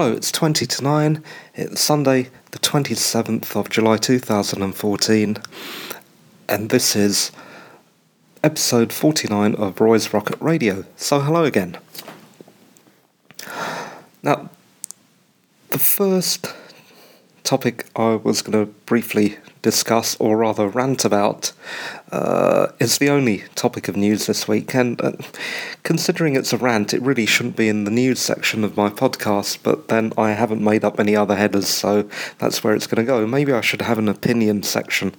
Hello, it's 20 to 9. It's Sunday, the 27th of July 2014, and this is episode 49 of Roy's Rocket Radio. So, hello again. Now, the first topic I was going to briefly discuss, or rather rant about, uh, is the only topic of news this week. And uh, considering it's a rant, it really shouldn't be in the news section of my podcast, but then I haven't made up any other headers, so that's where it's going to go. Maybe I should have an opinion section.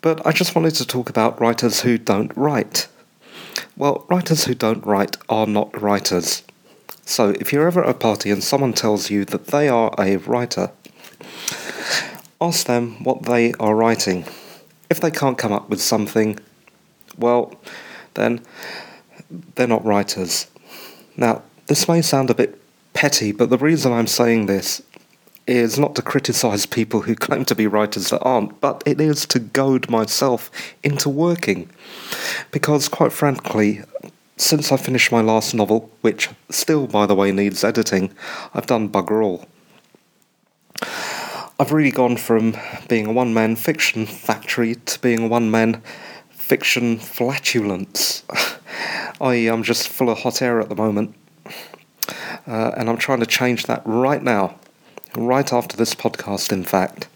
But I just wanted to talk about writers who don't write. Well, writers who don't write are not writers. So, if you're ever at a party and someone tells you that they are a writer, ask them what they are writing. If they can't come up with something, well, then they're not writers. Now, this may sound a bit petty, but the reason I'm saying this is not to criticise people who claim to be writers that aren't, but it is to goad myself into working. Because, quite frankly, since I finished my last novel, which still, by the way, needs editing, I've done bugger all. I've really gone from being a one man fiction factory to being a one man fiction flatulence. I am just full of hot air at the moment. Uh, and I'm trying to change that right now, right after this podcast, in fact.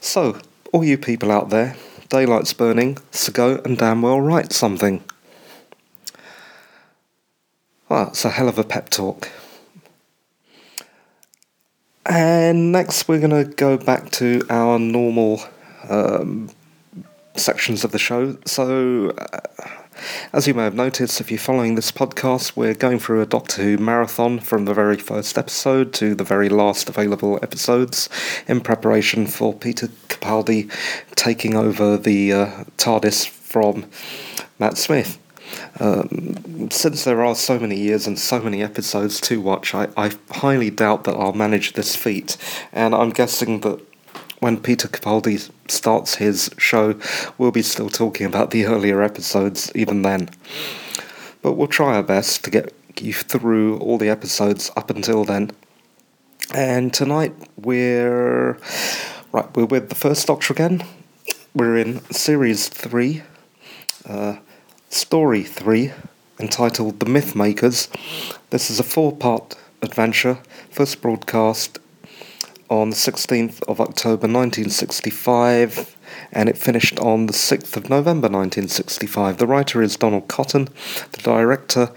So, all you people out there, daylight's burning, so go and damn well write something. Well, a hell of a pep talk. And next, we're going to go back to our normal um, sections of the show. So, uh, as you may have noticed, if you're following this podcast, we're going through a Doctor Who marathon from the very first episode to the very last available episodes in preparation for Peter Capaldi taking over the uh, TARDIS from Matt Smith. Um, since there are so many years and so many episodes to watch, I, I highly doubt that I'll manage this feat, and I'm guessing that when Peter Capaldi starts his show, we'll be still talking about the earlier episodes even then. But we'll try our best to get you through all the episodes up until then. And tonight we're right. We're with the first Doctor again. We're in series three. Uh, Story 3, entitled The Myth Makers. This is a four part adventure, first broadcast on the 16th of October 1965 and it finished on the 6th of November 1965. The writer is Donald Cotton, the director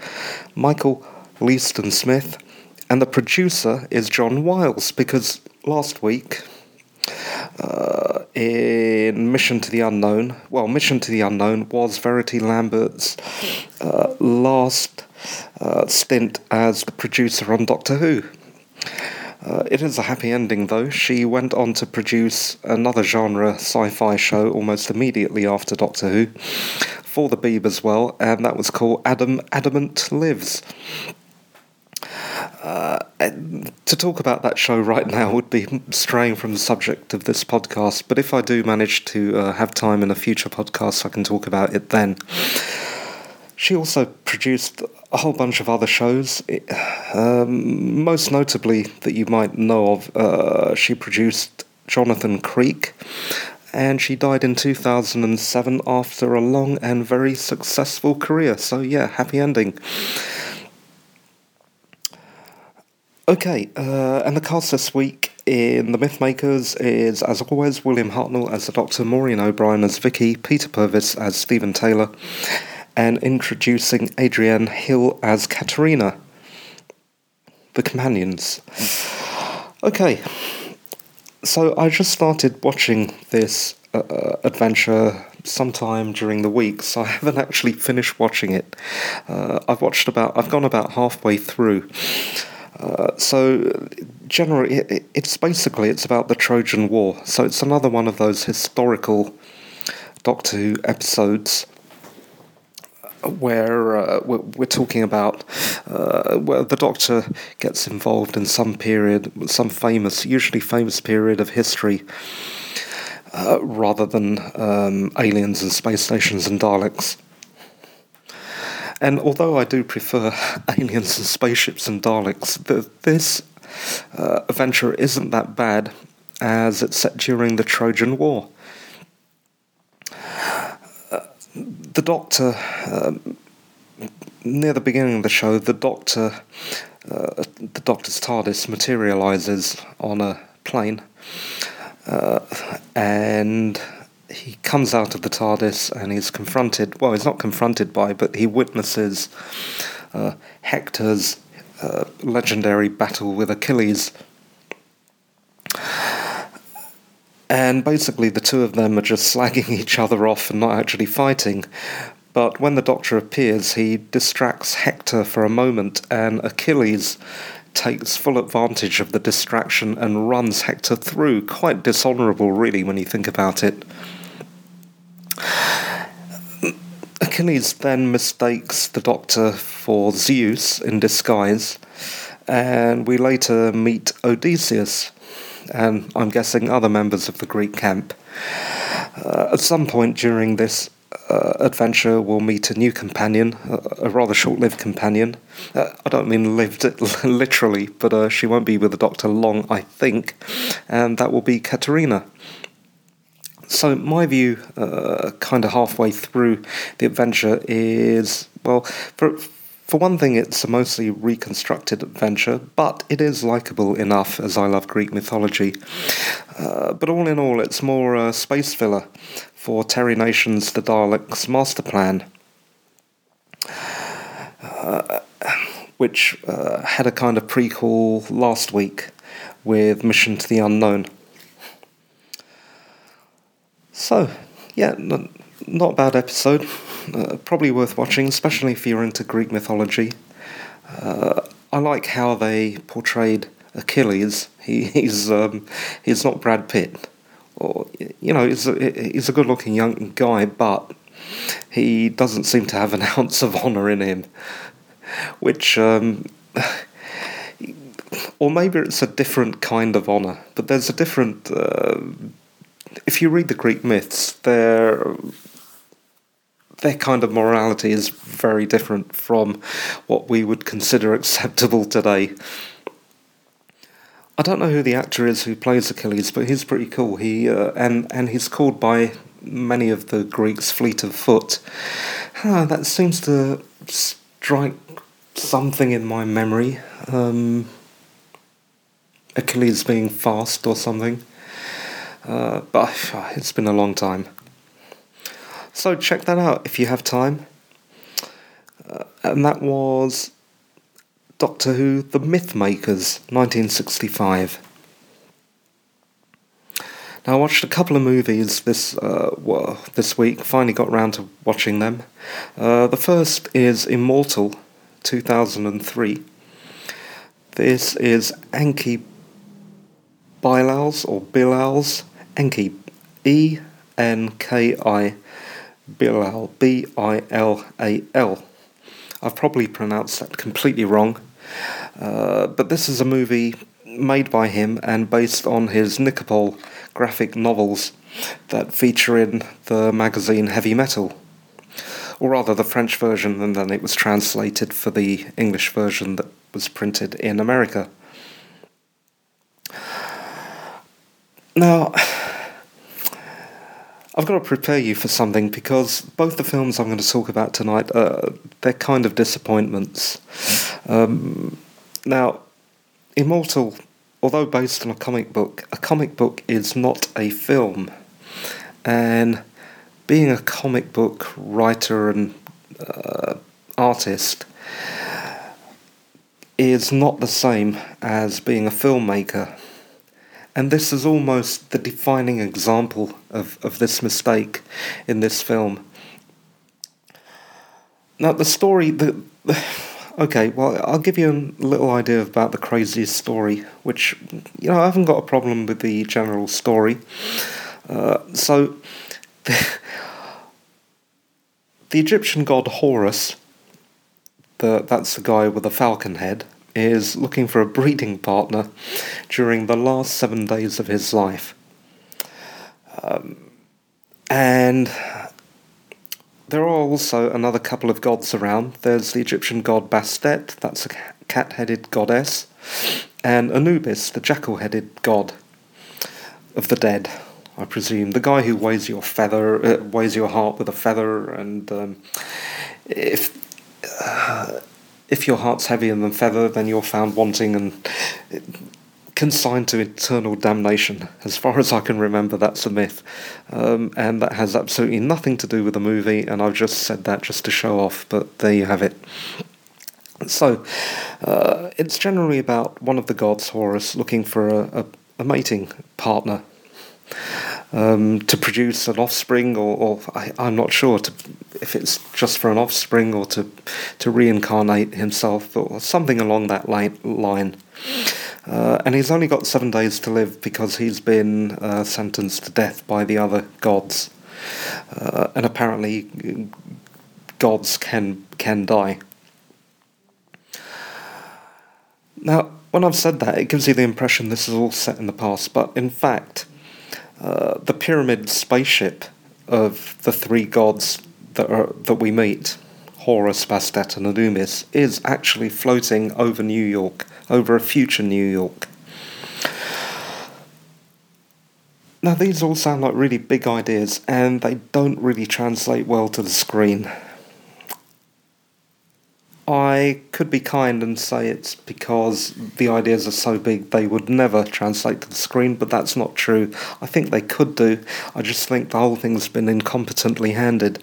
Michael Leeston Smith, and the producer is John Wiles because last week uh, in Mission to the Unknown. Well, Mission to the Unknown was Verity Lambert's uh, last uh, stint as the producer on Doctor Who. Uh, it is a happy ending, though. She went on to produce another genre sci fi show almost immediately after Doctor Who for the Beeb as well, and that was called Adam Adamant Lives. Uh, to talk about that show right now would be straying from the subject of this podcast, but if I do manage to uh, have time in a future podcast, I can talk about it then. She also produced a whole bunch of other shows, um, most notably that you might know of. Uh, she produced Jonathan Creek, and she died in 2007 after a long and very successful career. So, yeah, happy ending. Okay, uh, and the cast this week in The Mythmakers is, as always, William Hartnell as the Doctor, Maureen O'Brien as Vicky, Peter Purves as Stephen Taylor, and introducing Adrienne Hill as Katerina. The Companions. Okay, so I just started watching this uh, uh adventure sometime during the week, so I haven't actually finished watching it. Uh, I've watched about, I've gone about halfway through. Uh, so generally it, it's basically it's about the Trojan War. So it's another one of those historical Doctor Who episodes where uh, we're, we're, talking about uh, where the Doctor gets involved in some period, some famous, usually famous period of history, uh, rather than um, aliens and space stations and Daleks. And although I do prefer aliens and spaceships and Daleks, the, this uh, adventure isn't that bad as it's set during the Trojan War. Uh, the Doctor, um, near the beginning of the show, the Doctor, uh, the Doctor's TARDIS materializes on a plain, uh, and he comes out of the TARDIS and he's confronted. Well, he's not confronted by, but he witnesses uh, Hector's uh, legendary battle with Achilles. And basically, the two of them are just slagging each other off and not actually fighting. But when the Doctor appears, he distracts Hector for a moment, and Achilles takes full advantage of the distraction and runs Hector through. Quite dishonourable, really, when you think about it. Achilles then mistakes the Doctor for Zeus in disguise, and we later meet Odysseus, and I'm guessing other members of the Greek camp. Uh, at some point during this uh, adventure, we'll meet a new companion, a, a rather short lived companion. Uh, I don't mean lived literally, but uh, she won't be with the Doctor long, I think, and that will be Katerina. So, my view, uh, kind of halfway through the adventure, is well, for, for one thing, it's a mostly reconstructed adventure, but it is likable enough as I love Greek mythology. Uh, but all in all, it's more a space filler for Terry Nation's The Daleks master plan. Uh, which uh, had a kind of prequel last week with Mission to the Unknown. So, yeah, not, not bad episode. Uh, probably worth watching, especially if you're into Greek mythology. Uh, I like how they portrayed Achilles. He, he's um, he's not Brad Pitt, or you know, he's a, he's a good-looking young guy, but he doesn't seem to have an ounce of honor in him, which. Um, or maybe it's a different kind of honor, but there's a different uh, if you read the Greek myths, their their kind of morality is very different from what we would consider acceptable today. I don't know who the actor is who plays Achilles, but he's pretty cool. He uh, and and he's called by many of the Greeks fleet of foot. Ah, that seems to strike something in my memory. Um, Achilles being fast or something. Uh, but it's been a long time. So check that out if you have time. Uh, and that was Doctor Who The Myth Makers, 1965. Now I watched a couple of movies this uh, well, this week. Finally got around to watching them. Uh, the first is Immortal, 2003. This is Enki Bilal's or Bilal's Enki, E N K I Bilal, B I L A L. I've probably pronounced that completely wrong, uh, but this is a movie made by him and based on his Nikopol graphic novels that feature in the magazine Heavy Metal. Or rather, the French version, and then it was translated for the English version that was printed in America. Now, I've got to prepare you for something because both the films I'm going to talk about tonight are they're kind of disappointments. Um, now, Immortal, although based on a comic book, a comic book is not a film, and being a comic book writer and uh, artist is not the same as being a filmmaker. And this is almost the defining example of, of this mistake in this film. Now, the story, the, okay, well, I'll give you a little idea about the craziest story, which, you know, I haven't got a problem with the general story. Uh, so, the, the Egyptian god Horus, the, that's the guy with the falcon head, is looking for a breeding partner during the last seven days of his life. Um, and there are also another couple of gods around. There's the Egyptian god Bastet, that's a cat headed goddess, and Anubis, the jackal headed god of the dead, I presume. The guy who weighs your feather, uh, weighs your heart with a feather, and um, if. Uh, if your heart's heavier than feather, then you're found wanting and consigned to eternal damnation. As far as I can remember, that's a myth. Um, and that has absolutely nothing to do with the movie, and I've just said that just to show off, but there you have it. So, uh, it's generally about one of the gods, Horus, looking for a, a, a mating partner. Um, to produce an offspring, or, or I, am not sure to, if it's just for an offspring or to to reincarnate himself or something along that line. Uh, and he's only got seven days to live because he's been uh, sentenced to death by the other gods. Uh, and apparently, gods can can die. Now, when I've said that, it gives you the impression this is all set in the past, but in fact, uh, the pyramid spaceship of the three gods that are that we meet, Horus, Bastet, and Anubis, is actually floating over New York over a future New York. Now, these all sound like really big ideas, and they don't really translate well to the screen. I could be kind and say it's because the ideas are so big they would never translate to the screen, but that's not true. I think they could do. I just think the whole thing's been incompetently handed.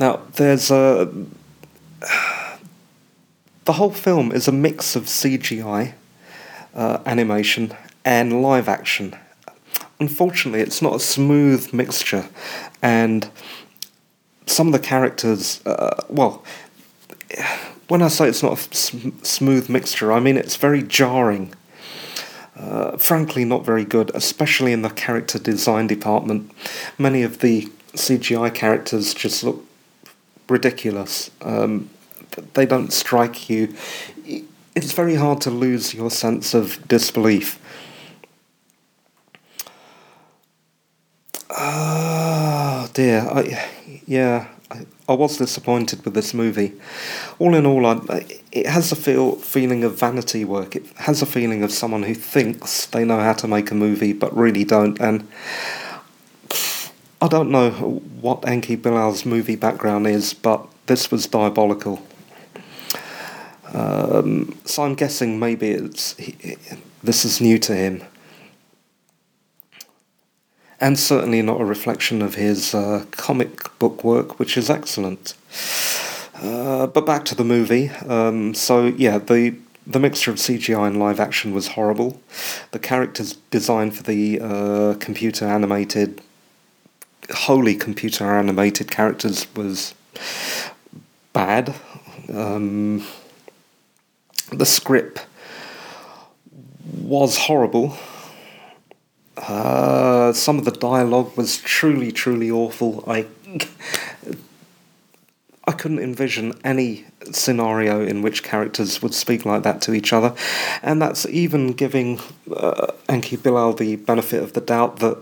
Now, there's a the whole film is a mix of CGI, uh, animation, and live action. Unfortunately, it's not a smooth mixture, and some of the characters, uh, well, when I say it's not a sm- smooth mixture, I mean it's very jarring. Uh, frankly, not very good, especially in the character design department. Many of the CGI characters just look ridiculous. Um, they don't strike you, it's very hard to lose your sense of disbelief. Oh dear, I, yeah, I, was disappointed with this movie. All in all, I, it has a feel feeling of vanity work. It has a feeling of someone who thinks they know how to make a movie but really don't. And I don't know what Enki Bilal's movie background is, but this was diabolical. Um, so I'm guessing maybe it's he, this is new to him, and certainly not a reflection of his uh, comic book work, which is excellent. Uh, but back to the movie. Um, so yeah, the the mixture of CGI and live action was horrible. The characters designed for the uh, computer animated, wholly computer animated characters was bad. Um, the script was horrible. Uh, some of the dialogue was truly, truly awful. I, I couldn't envision any scenario in which characters would speak like that to each other, and that's even giving uh, Enki Bilal the benefit of the doubt that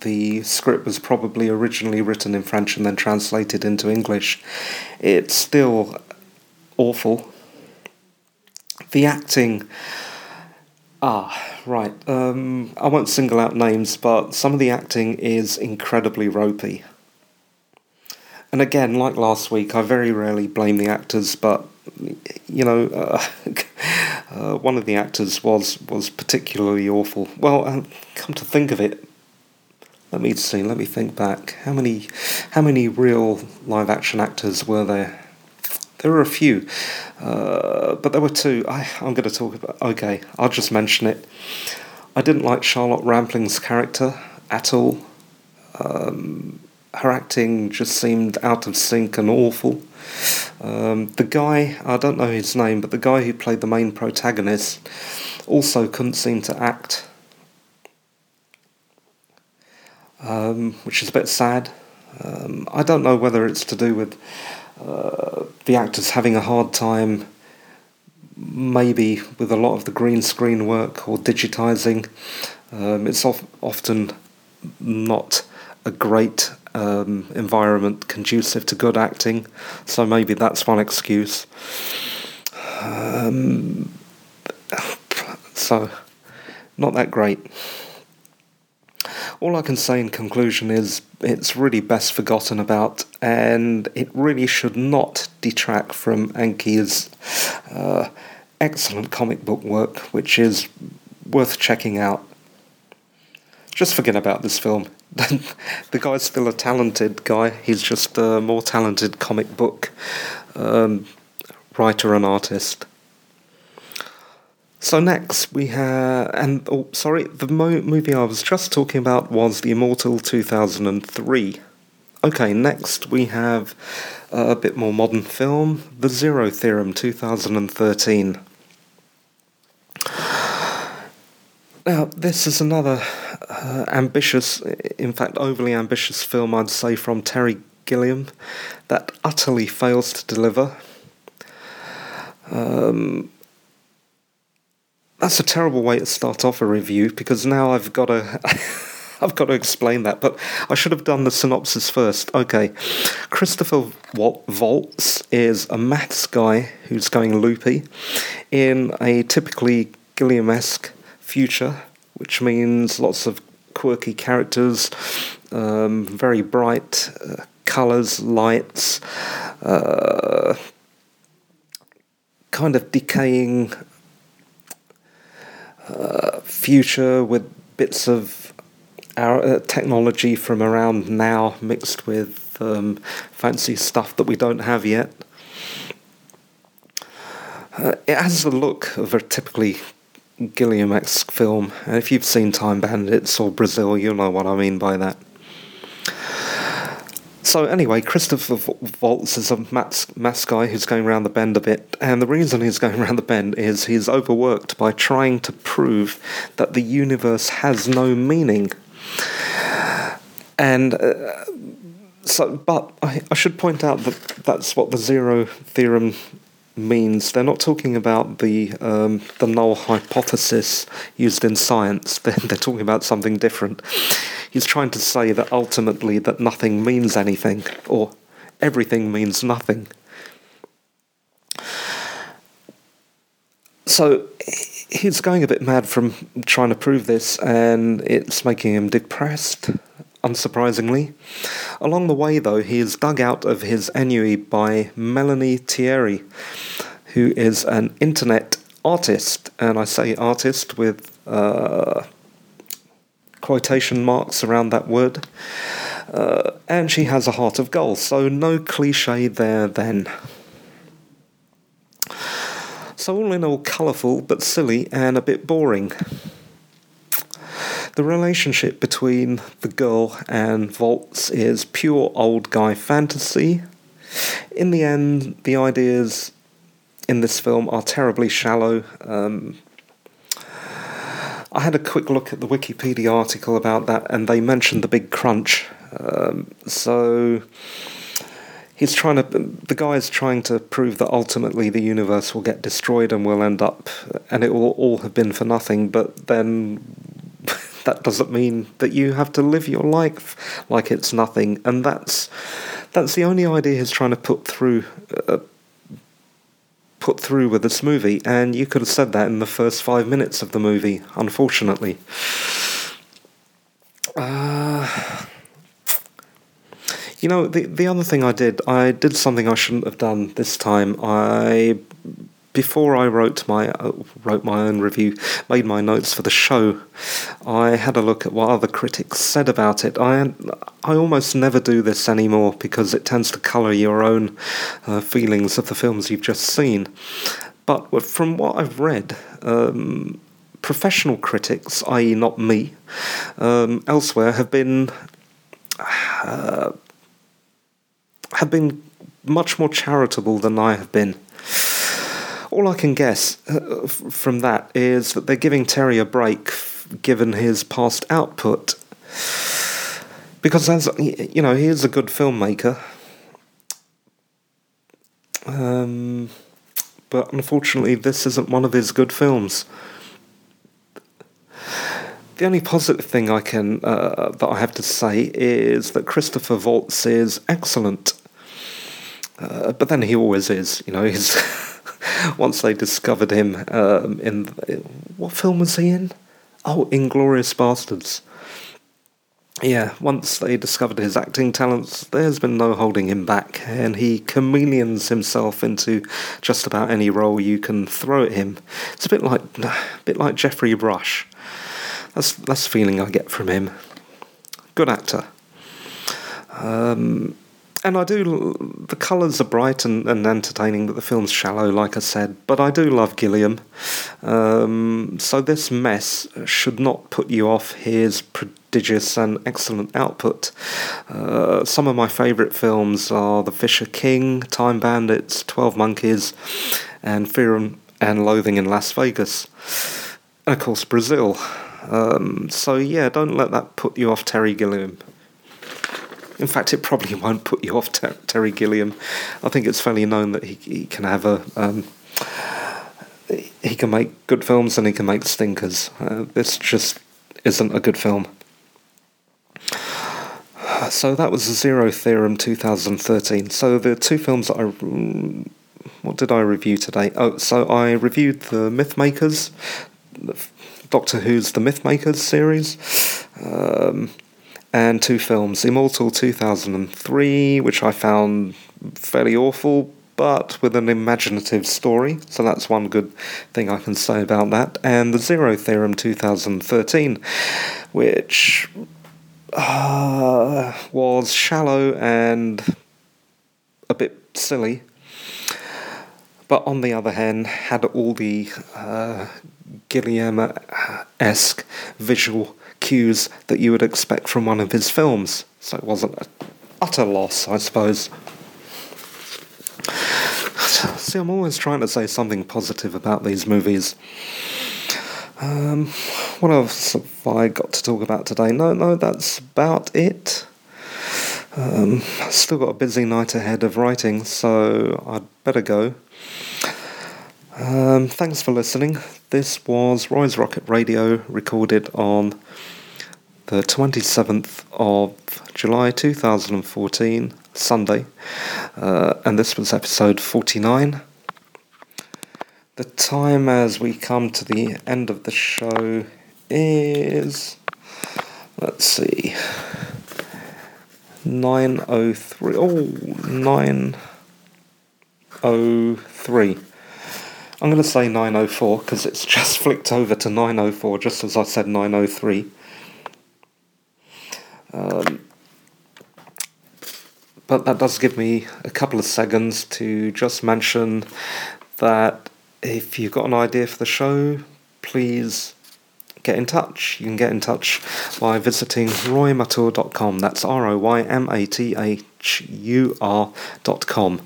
the script was probably originally written in French and then translated into English. It's still awful the acting. Ah, right. Um, I won't single out names, but some of the acting is incredibly ropey. And again, like last week, I very rarely blame the actors, but you know, uh, uh, one of the actors was was particularly awful. Well, uh, come to think of it, let me see. Let me think back. How many, how many real live action actors were there? There were a few, uh, but there were two. I, I'm going to talk about. Okay, I'll just mention it. I didn't like Charlotte Rampling's character at all. Um, her acting just seemed out of sync and awful. Um, the guy, I don't know his name, but the guy who played the main protagonist also couldn't seem to act, um, which is a bit sad. Um, I don't know whether it's to do with uh, the actors having a hard time, maybe with a lot of the green screen work or digitizing. Um, it's of, often not a great um, environment conducive to good acting, so maybe that's one excuse. Um, so, not that great. All I can say in conclusion is it's really best forgotten about, and it really should not detract from Enki's uh, excellent comic book work, which is worth checking out. Just forget about this film. the guy's still a talented guy. He's just a more talented comic book um, writer and artist. So next we have, and oh, sorry, the mo- movie I was just talking about was The Immortal 2003. Okay, next we have a bit more modern film, The Zero Theorem 2013. Now, this is another uh, ambitious, in fact, overly ambitious film, I'd say, from Terry Gilliam that utterly fails to deliver. Um, that's a terrible way to start off a review because now I've got to. I've got to explain that, but I should have done the synopsis first. Okay, Christopher Waltz is a maths guy who's going loopy in a typically Gilliam-esque future, which means lots of quirky characters, um, very bright uh, colours, lights, uh, kind of decaying future with bits of our uh, technology from around now mixed with um, fancy stuff that we don't have yet. Uh, it has the look of a typically Gilliam-esque film, and if you've seen Time Bandits or Brazil, you'll know what I mean by that. So anyway, Christopher Waltz is a maths guy who's going around the bend a bit, and the reason he's going around the bend is he's overworked by trying to prove that the universe has no meaning. And uh, so, but I, I should point out that that's what the zero theorem means. They're not talking about the um, the null hypothesis used in science. They're, they're talking about something different he's trying to say that ultimately that nothing means anything or everything means nothing. So he's going a bit mad from trying to prove this, and it's making him depressed, unsurprisingly. Along the way, though, he is dug out of his ennui by Melanie Thierry, who is an internet artist, and I say artist with uh, quotation marks around that word. Uh, and she has a heart of gold, so no cliche there then. So, all in all, colourful but silly and a bit boring. The relationship between the girl and Waltz is pure old guy fantasy. In the end, the ideas in this film are terribly shallow. Um, I had a quick look at the Wikipedia article about that, and they mentioned the big crunch. Um, so he's trying to. The guy is trying to prove that ultimately the universe will get destroyed and will end up, and it will all have been for nothing. But then that doesn't mean that you have to live your life like it's nothing, and that's that's the only idea he's trying to put through. Uh, put through with this movie, and you could have said that in the first five minutes of the movie, unfortunately. Uh, you know, the the other thing I did, I did something I shouldn't have done this time. I before I wrote my uh, wrote my own review, made my notes for the show, I had a look at what other critics said about it. I I almost never do this anymore because it tends to colour your own uh, feelings of the films you've just seen. But from what I've read, um, professional critics, i.e., not me, um, elsewhere have been uh, have been much more charitable than I have been all I can guess uh, from that is that they're giving Terry a break given his past output. Because, as you know, he is a good filmmaker. Um, but unfortunately, this isn't one of his good films. the only positive thing I can uh, that I have to say is that Christopher Waltz is excellent. Uh, but then he always is, you know. He's once they discovered him um, in what film was he in? Oh, Inglourious Basterds. Yeah, once they discovered his acting talents, there's been no holding him back, and he chameleons himself into just about any role you can throw at him. It's a bit like, a bit like Geoffrey Rush. That's that's the feeling I get from him. Good actor. Um, and I do. The colours are bright and, and entertaining, but the film's shallow, like I said. But I do love Gilliam. Um, so this mess should not put you off his prodigious and excellent output. Uh, some of my favourite films are The Fisher King, Time Bandits, Twelve Monkeys, and Fear and Loathing in Las Vegas. And of course, Brazil. Um, so yeah, don't let that put you off Terry Gilliam. In fact, it probably won't put you off ter- Terry Gilliam. I think it's fairly known that he, he can have a. Um, he can make good films and he can make stinkers. Uh, this just isn't a good film. So that was Zero Theorem 2013. So the two films that I. What did I review today? Oh, so I reviewed the Mythmakers, Doctor Who's The Mythmakers series. Um, and two films Immortal 2003, which I found fairly awful, but with an imaginative story, so that's one good thing I can say about that, and The Zero Theorem 2013, which uh, was shallow and a bit silly. But on the other hand, had all the uh, Gilliam esque visual cues that you would expect from one of his films. So it wasn't an utter loss, I suppose. See, I'm always trying to say something positive about these movies. Um, what else have I got to talk about today? No, no, that's about it. Um, still got a busy night ahead of writing, so I'd better go. Um, thanks for listening. This was Roy's Rocket Radio, recorded on the 27th of July 2014, Sunday, uh, and this was episode 49. The time as we come to the end of the show is. Let's see. 903. Oh, 903. I'm going to say 904 because it's just flicked over to 904 just as I said 903. Um, but that does give me a couple of seconds to just mention that if you've got an idea for the show, please get in touch. You can get in touch by visiting roymathur.com. That's R O Y M A T H U R.com.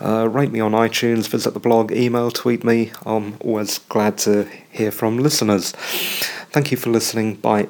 Uh, rate me on iTunes, visit the blog, email, tweet me. I'm always glad to hear from listeners. Thank you for listening. Bye.